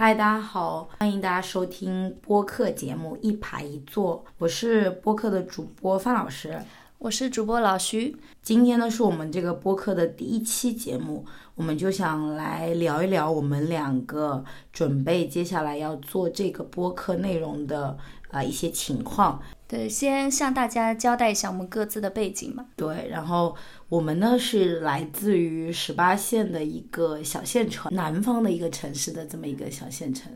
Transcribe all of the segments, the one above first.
嗨，大家好，欢迎大家收听播客节目《一排一坐》，我是播客的主播范老师，我是主播老徐。今天呢是我们这个播客的第一期节目，我们就想来聊一聊我们两个准备接下来要做这个播客内容的啊一些情况。对，先向大家交代一下我们各自的背景嘛。对，然后我们呢是来自于十八线的一个小县城，南方的一个城市的这么一个小县城。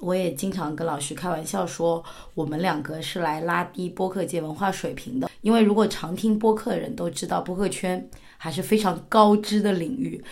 我也经常跟老徐开玩笑说，我们两个是来拉低播客界文化水平的。因为如果常听播客的人都知道，播客圈还是非常高知的领域。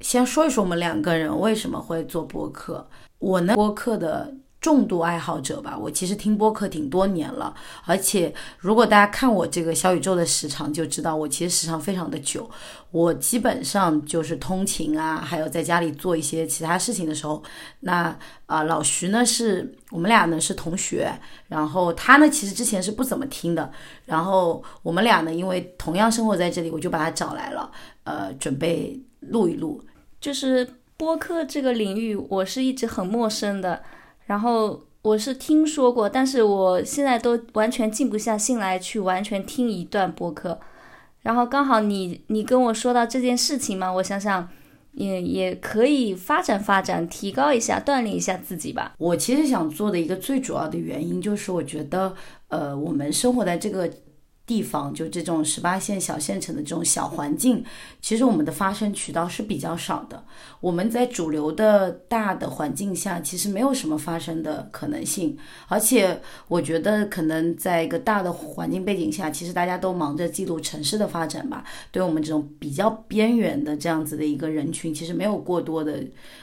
先说一说我们两个人为什么会做播客。我呢，播客的。重度爱好者吧，我其实听播客挺多年了，而且如果大家看我这个小宇宙的时长，就知道我其实时长非常的久。我基本上就是通勤啊，还有在家里做一些其他事情的时候，那啊老徐呢是我们俩呢是同学，然后他呢其实之前是不怎么听的，然后我们俩呢因为同样生活在这里，我就把他找来了，呃，准备录一录。就是播客这个领域，我是一直很陌生的。然后我是听说过，但是我现在都完全静不下心来去完全听一段播客。然后刚好你你跟我说到这件事情嘛，我想想也也可以发展发展，提高一下，锻炼一下自己吧。我其实想做的一个最主要的原因就是，我觉得呃，我们生活在这个。地方就这种十八线小县城的这种小环境，其实我们的发声渠道是比较少的。我们在主流的大的环境下，其实没有什么发声的可能性。而且我觉得，可能在一个大的环境背景下，其实大家都忙着记录城市的发展吧。对我们这种比较边缘的这样子的一个人群，其实没有过多的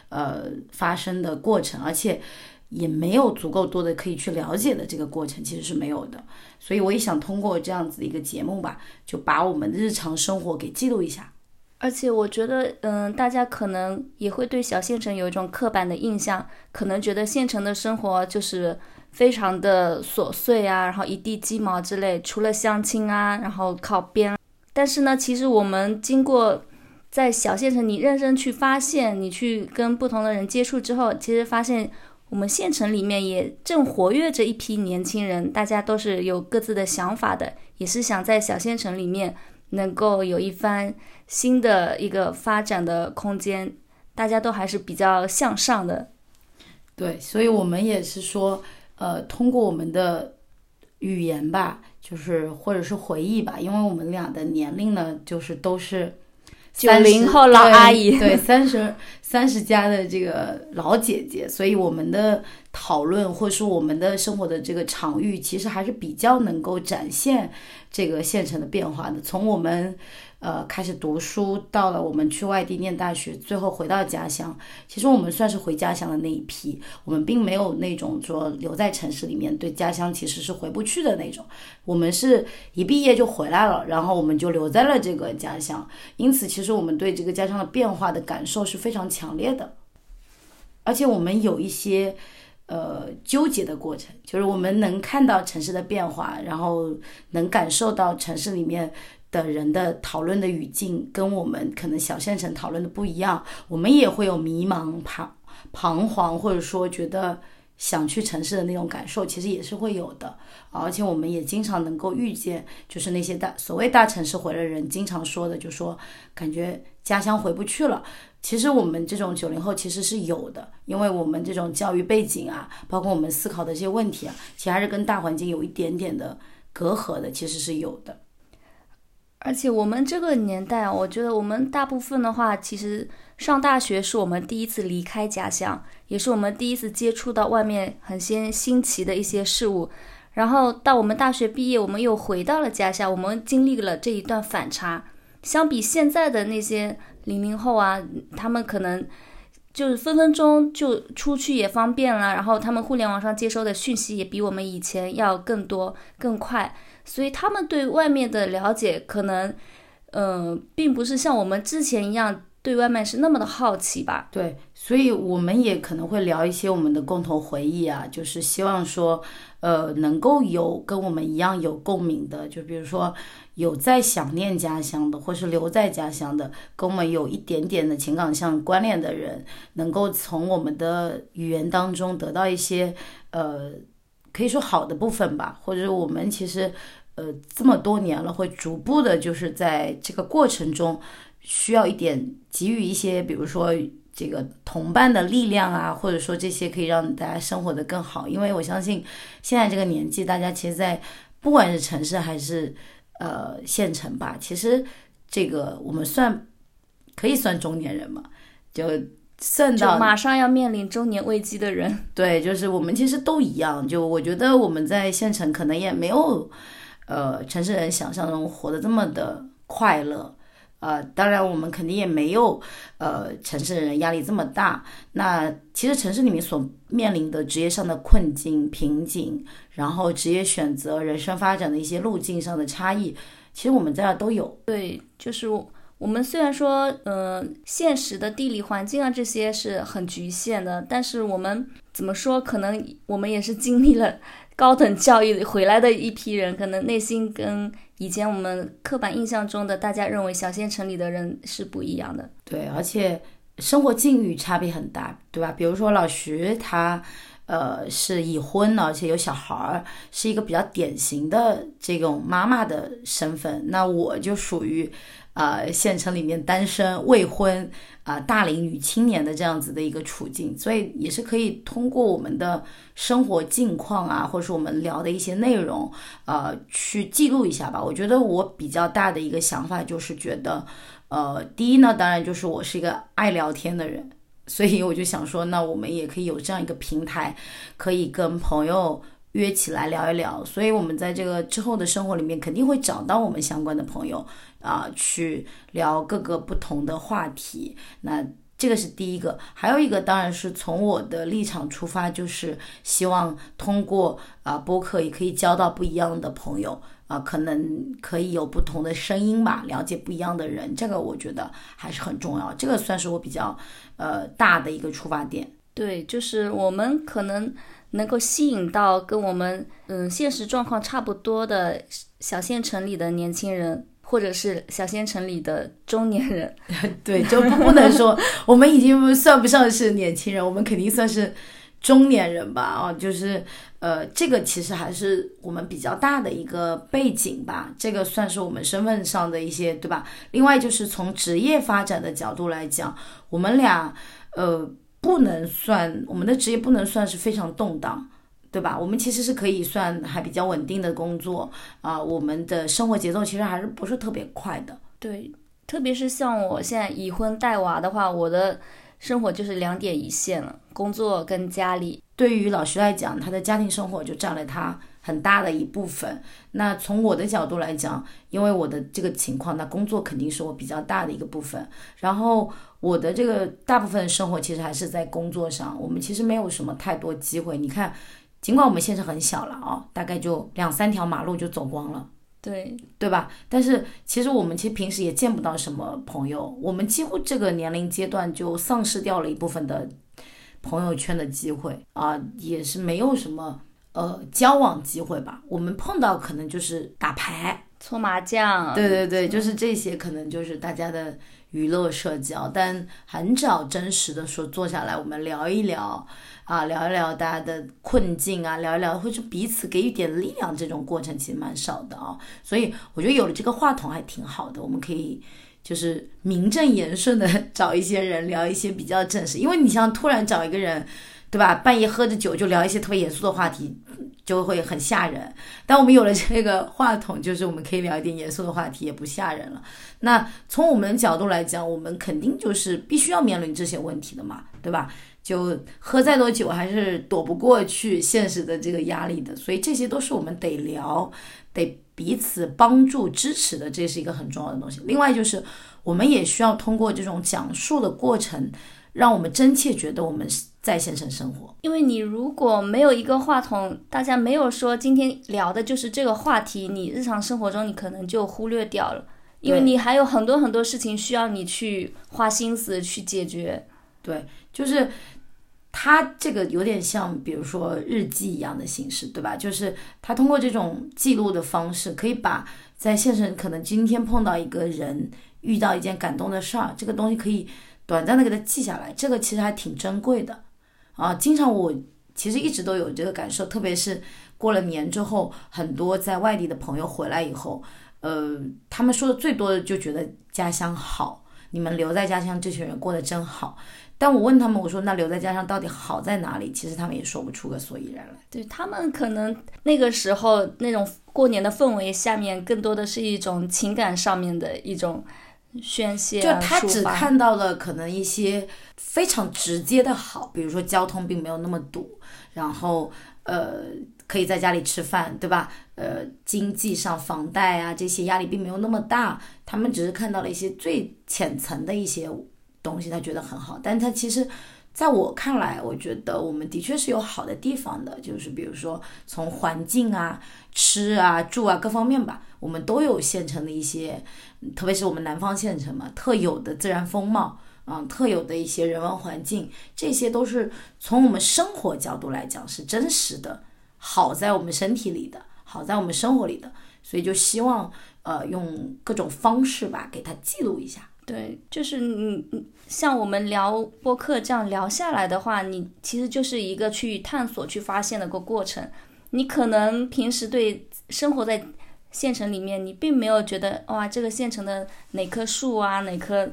呃发声的过程，而且。也没有足够多的可以去了解的这个过程，其实是没有的。所以我也想通过这样子的一个节目吧，就把我们的日常生活给记录一下。而且我觉得，嗯，大家可能也会对小县城有一种刻板的印象，可能觉得县城的生活就是非常的琐碎啊，然后一地鸡毛之类，除了相亲啊，然后靠边。但是呢，其实我们经过在小县城，你认真去发现，你去跟不同的人接触之后，其实发现。我们县城里面也正活跃着一批年轻人，大家都是有各自的想法的，也是想在小县城里面能够有一番新的一个发展的空间，大家都还是比较向上的。对，所以我们也是说，呃，通过我们的语言吧，就是或者是回忆吧，因为我们俩的年龄呢，就是都是。九零后老阿姨，对三十三十加的这个老姐姐，所以我们的讨论或者说我们的生活的这个场域，其实还是比较能够展现这个县城的变化的。从我们。呃，开始读书，到了我们去外地念大学，最后回到家乡。其实我们算是回家乡的那一批，我们并没有那种说留在城市里面，对家乡其实是回不去的那种。我们是一毕业就回来了，然后我们就留在了这个家乡。因此，其实我们对这个家乡的变化的感受是非常强烈的，而且我们有一些呃纠结的过程，就是我们能看到城市的变化，然后能感受到城市里面。的人的讨论的语境跟我们可能小县城讨论的不一样，我们也会有迷茫、彷彷徨，或者说觉得想去城市的那种感受，其实也是会有的。而且我们也经常能够遇见，就是那些大所谓大城市回来人经常说的，就说感觉家乡回不去了。其实我们这种九零后其实是有的，因为我们这种教育背景啊，包括我们思考的一些问题啊，其实还是跟大环境有一点点的隔阂的，其实是有的。而且我们这个年代，我觉得我们大部分的话，其实上大学是我们第一次离开家乡，也是我们第一次接触到外面很新新奇的一些事物。然后到我们大学毕业，我们又回到了家乡，我们经历了这一段反差。相比现在的那些零零后啊，他们可能就是分分钟就出去也方便了，然后他们互联网上接收的讯息也比我们以前要更多更快。所以他们对外面的了解，可能，嗯，并不是像我们之前一样对外面是那么的好奇吧？对，所以我们也可能会聊一些我们的共同回忆啊，就是希望说，呃，能够有跟我们一样有共鸣的，就比如说有在想念家乡的，或是留在家乡的，跟我们有一点点的情感上关联的人，能够从我们的语言当中得到一些呃，可以说好的部分吧，或者我们其实呃这么多年了，会逐步的，就是在这个过程中需要一点给予一些，比如说。这个同伴的力量啊，或者说这些可以让大家生活的更好，因为我相信现在这个年纪，大家其实，在不管是城市还是呃县城吧，其实这个我们算可以算中年人嘛，就算到马上要面临中年危机的人，对，就是我们其实都一样。就我觉得我们在县城可能也没有呃城市人想象中活得这么的快乐。呃，当然，我们肯定也没有，呃，城市人压力这么大。那其实城市里面所面临的职业上的困境、瓶颈，然后职业选择、人生发展的一些路径上的差异，其实我们在这都有。对，就是我我们虽然说，嗯，现实的地理环境啊这些是很局限的，但是我们怎么说，可能我们也是经历了高等教育回来的一批人，可能内心跟。以前我们刻板印象中的大家认为小县城里的人是不一样的，对，而且生活境遇差别很大，对吧？比如说老徐他，呃，是已婚而且有小孩儿，是一个比较典型的这种妈妈的身份。那我就属于，呃，县城里面单身未婚。啊，大龄女青年的这样子的一个处境，所以也是可以通过我们的生活境况啊，或者是我们聊的一些内容，呃，去记录一下吧。我觉得我比较大的一个想法就是觉得，呃，第一呢，当然就是我是一个爱聊天的人，所以我就想说，那我们也可以有这样一个平台，可以跟朋友。约起来聊一聊，所以我们在这个之后的生活里面肯定会找到我们相关的朋友啊，去聊各个不同的话题。那这个是第一个，还有一个当然是从我的立场出发，就是希望通过啊播客也可以交到不一样的朋友啊，可能可以有不同的声音吧，了解不一样的人，这个我觉得还是很重要。这个算是我比较呃大的一个出发点。对，就是我们可能。能够吸引到跟我们嗯现实状况差不多的小县城里的年轻人，或者是小县城里的中年人，对，就不不能说 我们已经算不上是年轻人，我们肯定算是中年人吧？啊，就是呃，这个其实还是我们比较大的一个背景吧，这个算是我们身份上的一些，对吧？另外就是从职业发展的角度来讲，我们俩呃。不能算我们的职业不能算是非常动荡，对吧？我们其实是可以算还比较稳定的工作啊。我们的生活节奏其实还是不是特别快的。对，特别是像我现在已婚带娃的话，我的生活就是两点一线了，工作跟家里。对于老徐来讲，他的家庭生活就占了他。很大的一部分。那从我的角度来讲，因为我的这个情况，那工作肯定是我比较大的一个部分。然后我的这个大部分生活其实还是在工作上。我们其实没有什么太多机会。你看，尽管我们现在很小了啊，大概就两三条马路就走光了，对对吧？但是其实我们其实平时也见不到什么朋友。我们几乎这个年龄阶段就丧失掉了一部分的朋友圈的机会啊，也是没有什么。呃，交往机会吧，我们碰到可能就是打牌、搓麻将，对对对，就是这些，可能就是大家的娱乐社交，但很少真实的说坐下来我们聊一聊啊，聊一聊大家的困境啊，聊一聊或者彼此给予点力量，这种过程其实蛮少的啊，所以我觉得有了这个话筒还挺好的，我们可以就是名正言顺的 找一些人聊一些比较正式，因为你像突然找一个人。对吧？半夜喝着酒就聊一些特别严肃的话题，就会很吓人。但我们有了这个话筒，就是我们可以聊一点严肃的话题，也不吓人了。那从我们角度来讲，我们肯定就是必须要面临这些问题的嘛，对吧？就喝再多酒，还是躲不过去现实的这个压力的。所以这些都是我们得聊，得彼此帮助支持的，这是一个很重要的东西。另外就是，我们也需要通过这种讲述的过程。让我们真切觉得我们在线上生活，因为你如果没有一个话筒，大家没有说今天聊的就是这个话题，你日常生活中你可能就忽略掉了，因为你还有很多很多事情需要你去花心思去解决。对，就是它这个有点像，比如说日记一样的形式，对吧？就是它通过这种记录的方式，可以把在现实可能今天碰到一个人，遇到一件感动的事儿，这个东西可以短暂的给他记下来，这个其实还挺珍贵的啊。经常我其实一直都有这个感受，特别是过了年之后，很多在外地的朋友回来以后，呃，他们说的最多的就觉得家乡好，你们留在家乡这群人过得真好。但我问他们，我说那留在家乡到底好在哪里？其实他们也说不出个所以然来。对他们可能那个时候那种过年的氛围下面，更多的是一种情感上面的一种宣泄、就他只看到了可能一些非常直接的好，比如说交通并没有那么堵，然后呃可以在家里吃饭，对吧？呃，经济上房贷啊这些压力并没有那么大，他们只是看到了一些最浅层的一些。东西他觉得很好，但他其实，在我看来，我觉得我们的确是有好的地方的，就是比如说从环境啊、吃啊、住啊各方面吧，我们都有县城的一些，特别是我们南方县城嘛，特有的自然风貌啊，特有的一些人文环境，这些都是从我们生活角度来讲是真实的，好在我们身体里的，好在我们生活里的，所以就希望呃用各种方式吧，给它记录一下。对，就是你你像我们聊播客这样聊下来的话，你其实就是一个去探索、去发现的个过程。你可能平时对生活在县城里面，你并没有觉得哇，这个县城的哪棵树啊，哪棵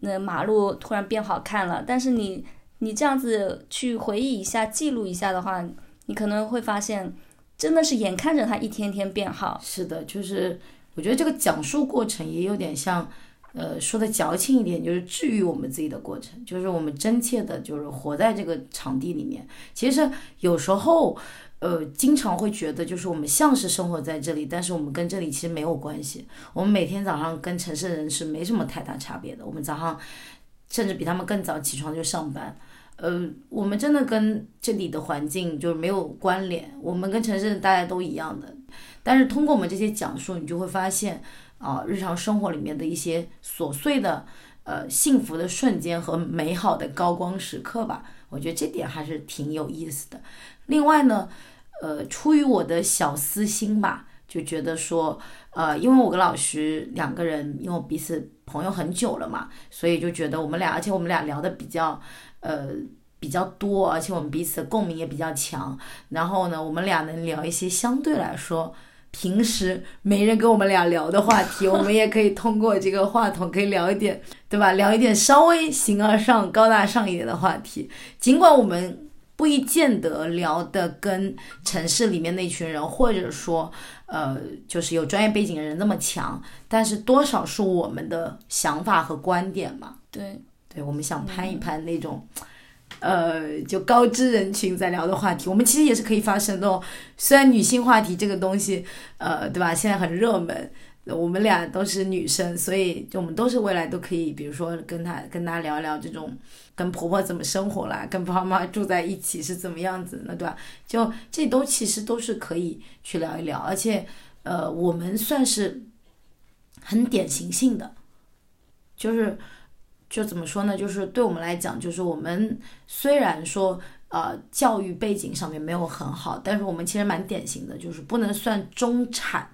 那马路突然变好看了。但是你你这样子去回忆一下、记录一下的话，你可能会发现，真的是眼看着它一天天变好。是的，就是我觉得这个讲述过程也有点像。呃，说的矫情一点，就是治愈我们自己的过程，就是我们真切的，就是活在这个场地里面。其实有时候，呃，经常会觉得，就是我们像是生活在这里，但是我们跟这里其实没有关系。我们每天早上跟城市人是没什么太大差别的。我们早上甚至比他们更早起床就上班。呃，我们真的跟这里的环境就是没有关联。我们跟城市大家都一样的。但是通过我们这些讲述，你就会发现。啊，日常生活里面的一些琐碎的、呃幸福的瞬间和美好的高光时刻吧，我觉得这点还是挺有意思的。另外呢，呃，出于我的小私心吧，就觉得说，呃，因为我跟老徐两个人，因为彼此朋友很久了嘛，所以就觉得我们俩，而且我们俩聊的比较，呃，比较多，而且我们彼此的共鸣也比较强。然后呢，我们俩能聊一些相对来说。平时没人跟我们俩聊的话题，我们也可以通过这个话筒可以聊一点，对吧？聊一点稍微形而上、高大上一点的话题。尽管我们不一见得聊的跟城市里面那群人，或者说，呃，就是有专业背景的人那么强，但是多少是我们的想法和观点嘛。对，对，我们想攀一攀那种。呃，就高知人群在聊的话题，我们其实也是可以发生的哦。虽然女性话题这个东西，呃，对吧？现在很热门，我们俩都是女生，所以就我们都是未来都可以，比如说跟她跟她聊聊这种跟婆婆怎么生活啦，跟爸妈住在一起是怎么样子，那对吧？就这都其实都是可以去聊一聊，而且呃，我们算是很典型性的，就是。就怎么说呢？就是对我们来讲，就是我们虽然说呃教育背景上面没有很好，但是我们其实蛮典型的，就是不能算中产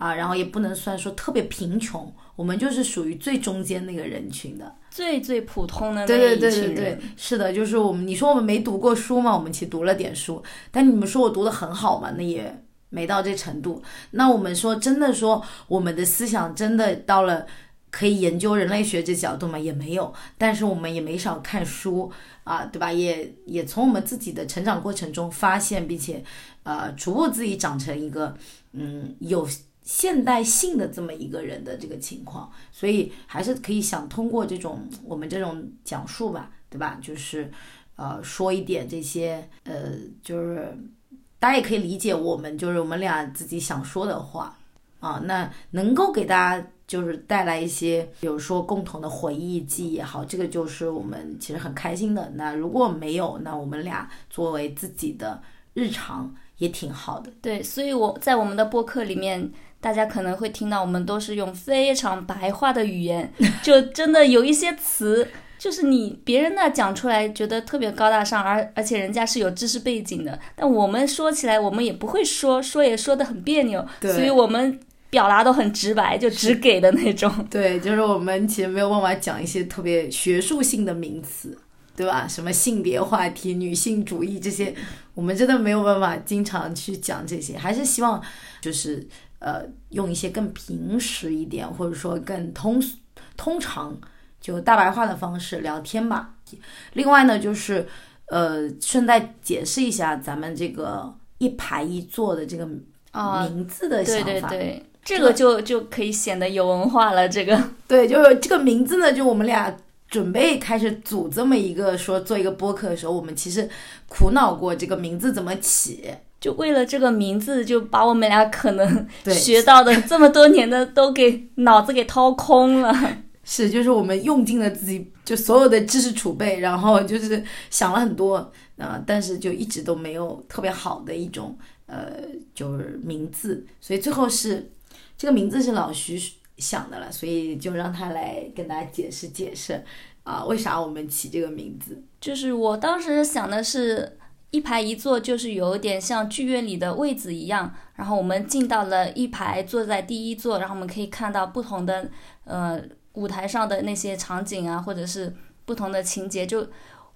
啊，然后也不能算说特别贫穷，我们就是属于最中间那个人群的，最最普通的对对对对对，是的，就是我们你说我们没读过书嘛，我们其实读了点书，但你们说我读的很好嘛，那也没到这程度。那我们说真的说我们的思想真的到了。可以研究人类学这角度嘛？也没有，但是我们也没少看书啊，对吧？也也从我们自己的成长过程中发现，并且，呃，逐步自己长成一个嗯有现代性的这么一个人的这个情况，所以还是可以想通过这种我们这种讲述吧，对吧？就是呃说一点这些呃，就是大家也可以理解我们就是我们俩自己想说的话啊，那能够给大家。就是带来一些，比如说共同的回忆记忆也好，这个就是我们其实很开心的。那如果没有，那我们俩作为自己的日常也挺好的。对，所以我在我们的播客里面，大家可能会听到我们都是用非常白话的语言，就真的有一些词，就是你别人那讲出来觉得特别高大上，而而且人家是有知识背景的，但我们说起来我们也不会说，说也说的很别扭，所以我们。表达都很直白，就直给的那种。对，就是我们其实没有办法讲一些特别学术性的名词，对吧？什么性别话题、女性主义这些，我们真的没有办法经常去讲这些，还是希望就是呃用一些更平实一点，或者说更通通常就大白话的方式聊天吧。另外呢，就是呃顺带解释一下咱们这个一排一坐的这个名字的想法。对对对。这个就就可以显得有文化了。这个 对，就是这个名字呢，就我们俩准备开始组这么一个说做一个播客的时候，我们其实苦恼过这个名字怎么起。就为了这个名字，就把我们俩可能 学到的这么多年的都给脑子给掏空了。是，就是我们用尽了自己就所有的知识储备，然后就是想了很多啊，但是就一直都没有特别好的一种呃，就是名字，所以最后是。这个名字是老徐想的了，所以就让他来跟大家解释解释啊，为啥我们起这个名字？就是我当时想的是一排一坐，就是有点像剧院里的位子一样，然后我们进到了一排，坐在第一座，然后我们可以看到不同的呃舞台上的那些场景啊，或者是不同的情节。就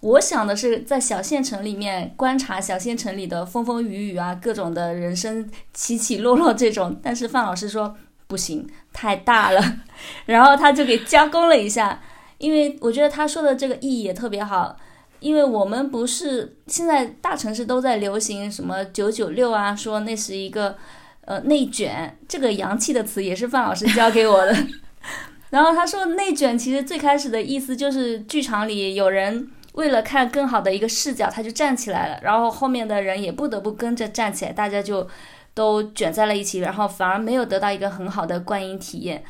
我想的是在小县城里面观察小县城里的风风雨雨啊，各种的人生起起落落这种。但是范老师说不行，太大了，然后他就给加工了一下。因为我觉得他说的这个意义也特别好，因为我们不是现在大城市都在流行什么九九六啊，说那是一个呃内卷，这个洋气的词也是范老师教给我的。然后他说内卷其实最开始的意思就是剧场里有人。为了看更好的一个视角，他就站起来了，然后后面的人也不得不跟着站起来，大家就都卷在了一起，然后反而没有得到一个很好的观影体验。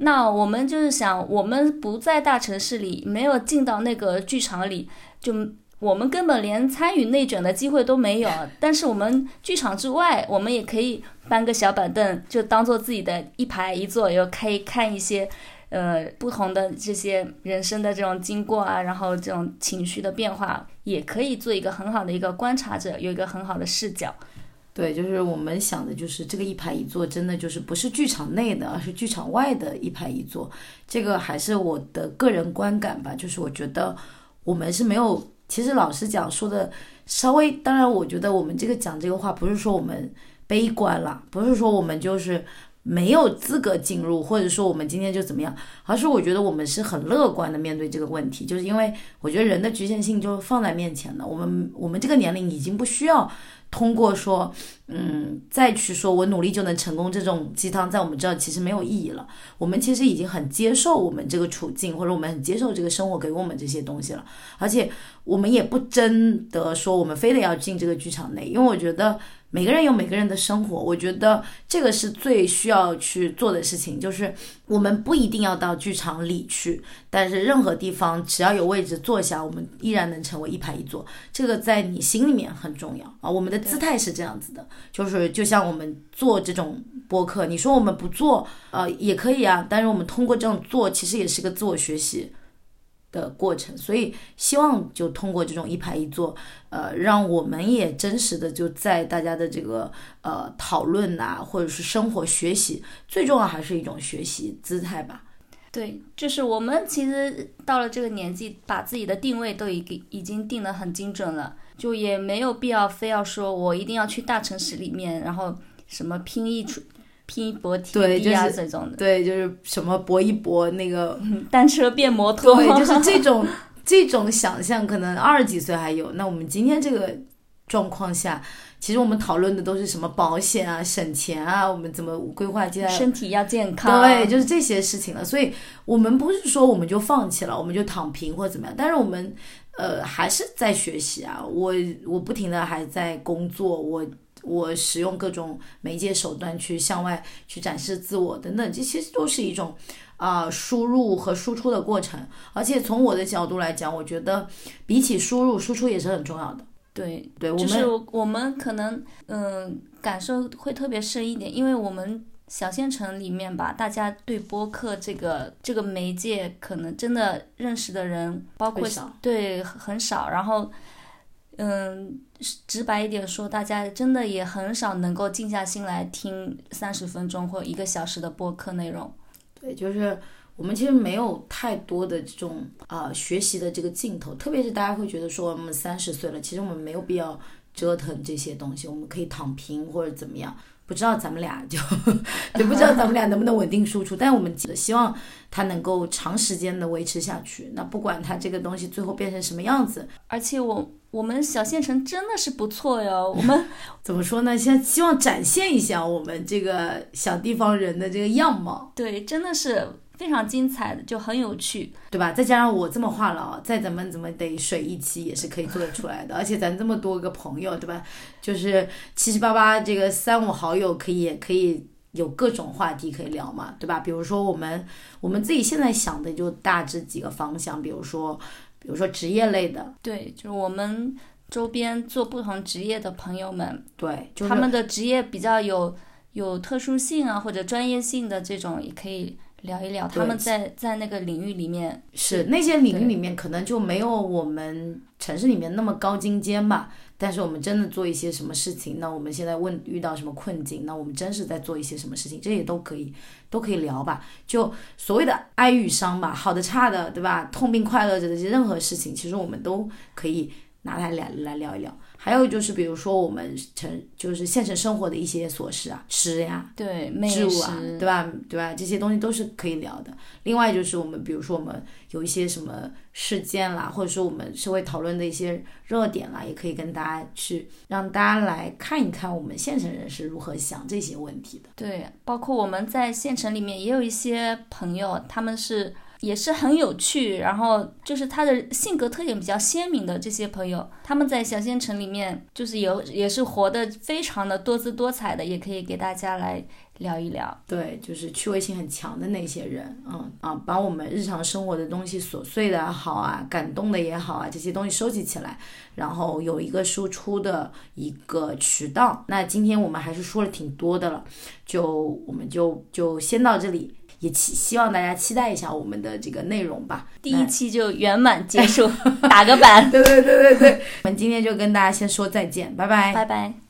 那我们就是想，我们不在大城市里，没有进到那个剧场里，就我们根本连参与内卷的机会都没有。但是我们剧场之外，我们也可以搬个小板凳，就当做自己的一排一座，又可以看一些。呃，不同的这些人生的这种经过啊，然后这种情绪的变化，也可以做一个很好的一个观察者，有一个很好的视角。对，就是我们想的，就是这个一排一座，真的就是不是剧场内的，而是剧场外的一排一座。这个还是我的个人观感吧，就是我觉得我们是没有，其实老实讲说的稍微，当然我觉得我们这个讲这个话，不是说我们悲观了，不是说我们就是。没有资格进入，或者说我们今天就怎么样，而是我觉得我们是很乐观的面对这个问题，就是因为我觉得人的局限性就放在面前了。我们我们这个年龄已经不需要通过说，嗯，再去说我努力就能成功这种鸡汤，在我们这儿其实没有意义了。我们其实已经很接受我们这个处境，或者我们很接受这个生活给我们这些东西了，而且我们也不真的说我们非得要进这个剧场内，因为我觉得。每个人有每个人的生活，我觉得这个是最需要去做的事情。就是我们不一定要到剧场里去，但是任何地方只要有位置坐下，我们依然能成为一排一坐。这个在你心里面很重要啊。我们的姿态是这样子的，就是就像我们做这种播客，你说我们不做，呃，也可以啊。但是我们通过这样做，其实也是个自我学习。的过程，所以希望就通过这种一排一坐，呃，让我们也真实的就在大家的这个呃讨论呐，或者是生活学习，最重要还是一种学习姿态吧。对，就是我们其实到了这个年纪，把自己的定位都已经已经定得很精准了，就也没有必要非要说我一定要去大城市里面，然后什么拼一出。拼搏体力啊，这种的，对，就是什么搏一搏，那个 单车变摩托，对，就是这种 这种想象，可能二十几岁还有。那我们今天这个状况下，其实我们讨论的都是什么保险啊、省钱啊，我们怎么规划接下来身体要健康，对，就是这些事情了。所以，我们不是说我们就放弃了，我们就躺平或者怎么样，但是我们呃还是在学习啊。我我不停的还在工作，我。我使用各种媒介手段去向外去展示自我等等，这其实都是一种啊输入和输出的过程。而且从我的角度来讲，我觉得比起输入，输出也是很重要的。对对，就是我们可能嗯感受会特别深一点，因为我们小县城里面吧，大家对播客这个这个媒介可能真的认识的人，包括对很少，然后。嗯，直白一点说，大家真的也很少能够静下心来听三十分钟或一个小时的播客内容。对，就是我们其实没有太多的这种啊、学习的这个劲头，特别是大家会觉得说我们三十岁了，其实我们没有必要折腾这些东西，我们可以躺平或者怎么样。不知道咱们俩就 也不知道咱们俩能不能稳定输出，但我们希望它能够长时间的维持下去。那不管它这个东西最后变成什么样子，而且我我们小县城真的是不错哟，我们怎么说呢？现在希望展现一下我们这个小地方人的这个样貌，对真的是非常精彩的，就很有趣。对吧？再加上我这么话痨，再怎么怎么得水一期也是可以做得出来的。而且咱这么多个朋友，对吧？就是七七八八这个三五好友，可以也可以有各种话题可以聊嘛，对吧？比如说我们我们自己现在想的就大致几个方向，比如说比如说职业类的，对，就是我们周边做不同职业的朋友们，对，就是他们的职业比较有有特殊性啊，或者专业性的这种，也可以聊一聊。他们在在那个领域里面，是那些领域里面可能就没有我们城市里面那么高精尖吧。但是我们真的做一些什么事情，那我们现在问遇到什么困境，那我们真是在做一些什么事情，这也都可以都可以聊吧。就所谓的哀与伤吧，好的差的，对吧？痛并快乐着的这任何事情，其实我们都可以拿它来来聊一聊。还有就是，比如说我们城就是现实生活的一些琐事啊，吃呀、对美事物啊，食对吧？对吧？这些东西都是可以聊的。另外就是我们，比如说我们有一些什么事件啦，或者说我们社会讨论的一些热点啦，也可以跟大家去让大家来看一看我们县城人是如何想这些问题的。对，包括我们在县城里面也有一些朋友，他们是也是很有趣，然后就是他的性格特点比较鲜明的这些朋友，他们在小县城里面就是有也是活得非常的多姿多彩的，也可以给大家来聊一聊。对，就是趣味性很强的那些人，嗯啊，把我们日常生活的东西琐碎的好啊，感动的也好啊，这些东西收集起来，然后有一个输出的一个渠道。那今天我们还是说了挺多的了，就我们就就先到这里，也期希望大家期待一下我们的这个内容吧。第一期就圆满结束，打个板，对对对对对，我们今天就跟大家先说再见，拜拜。拜拜。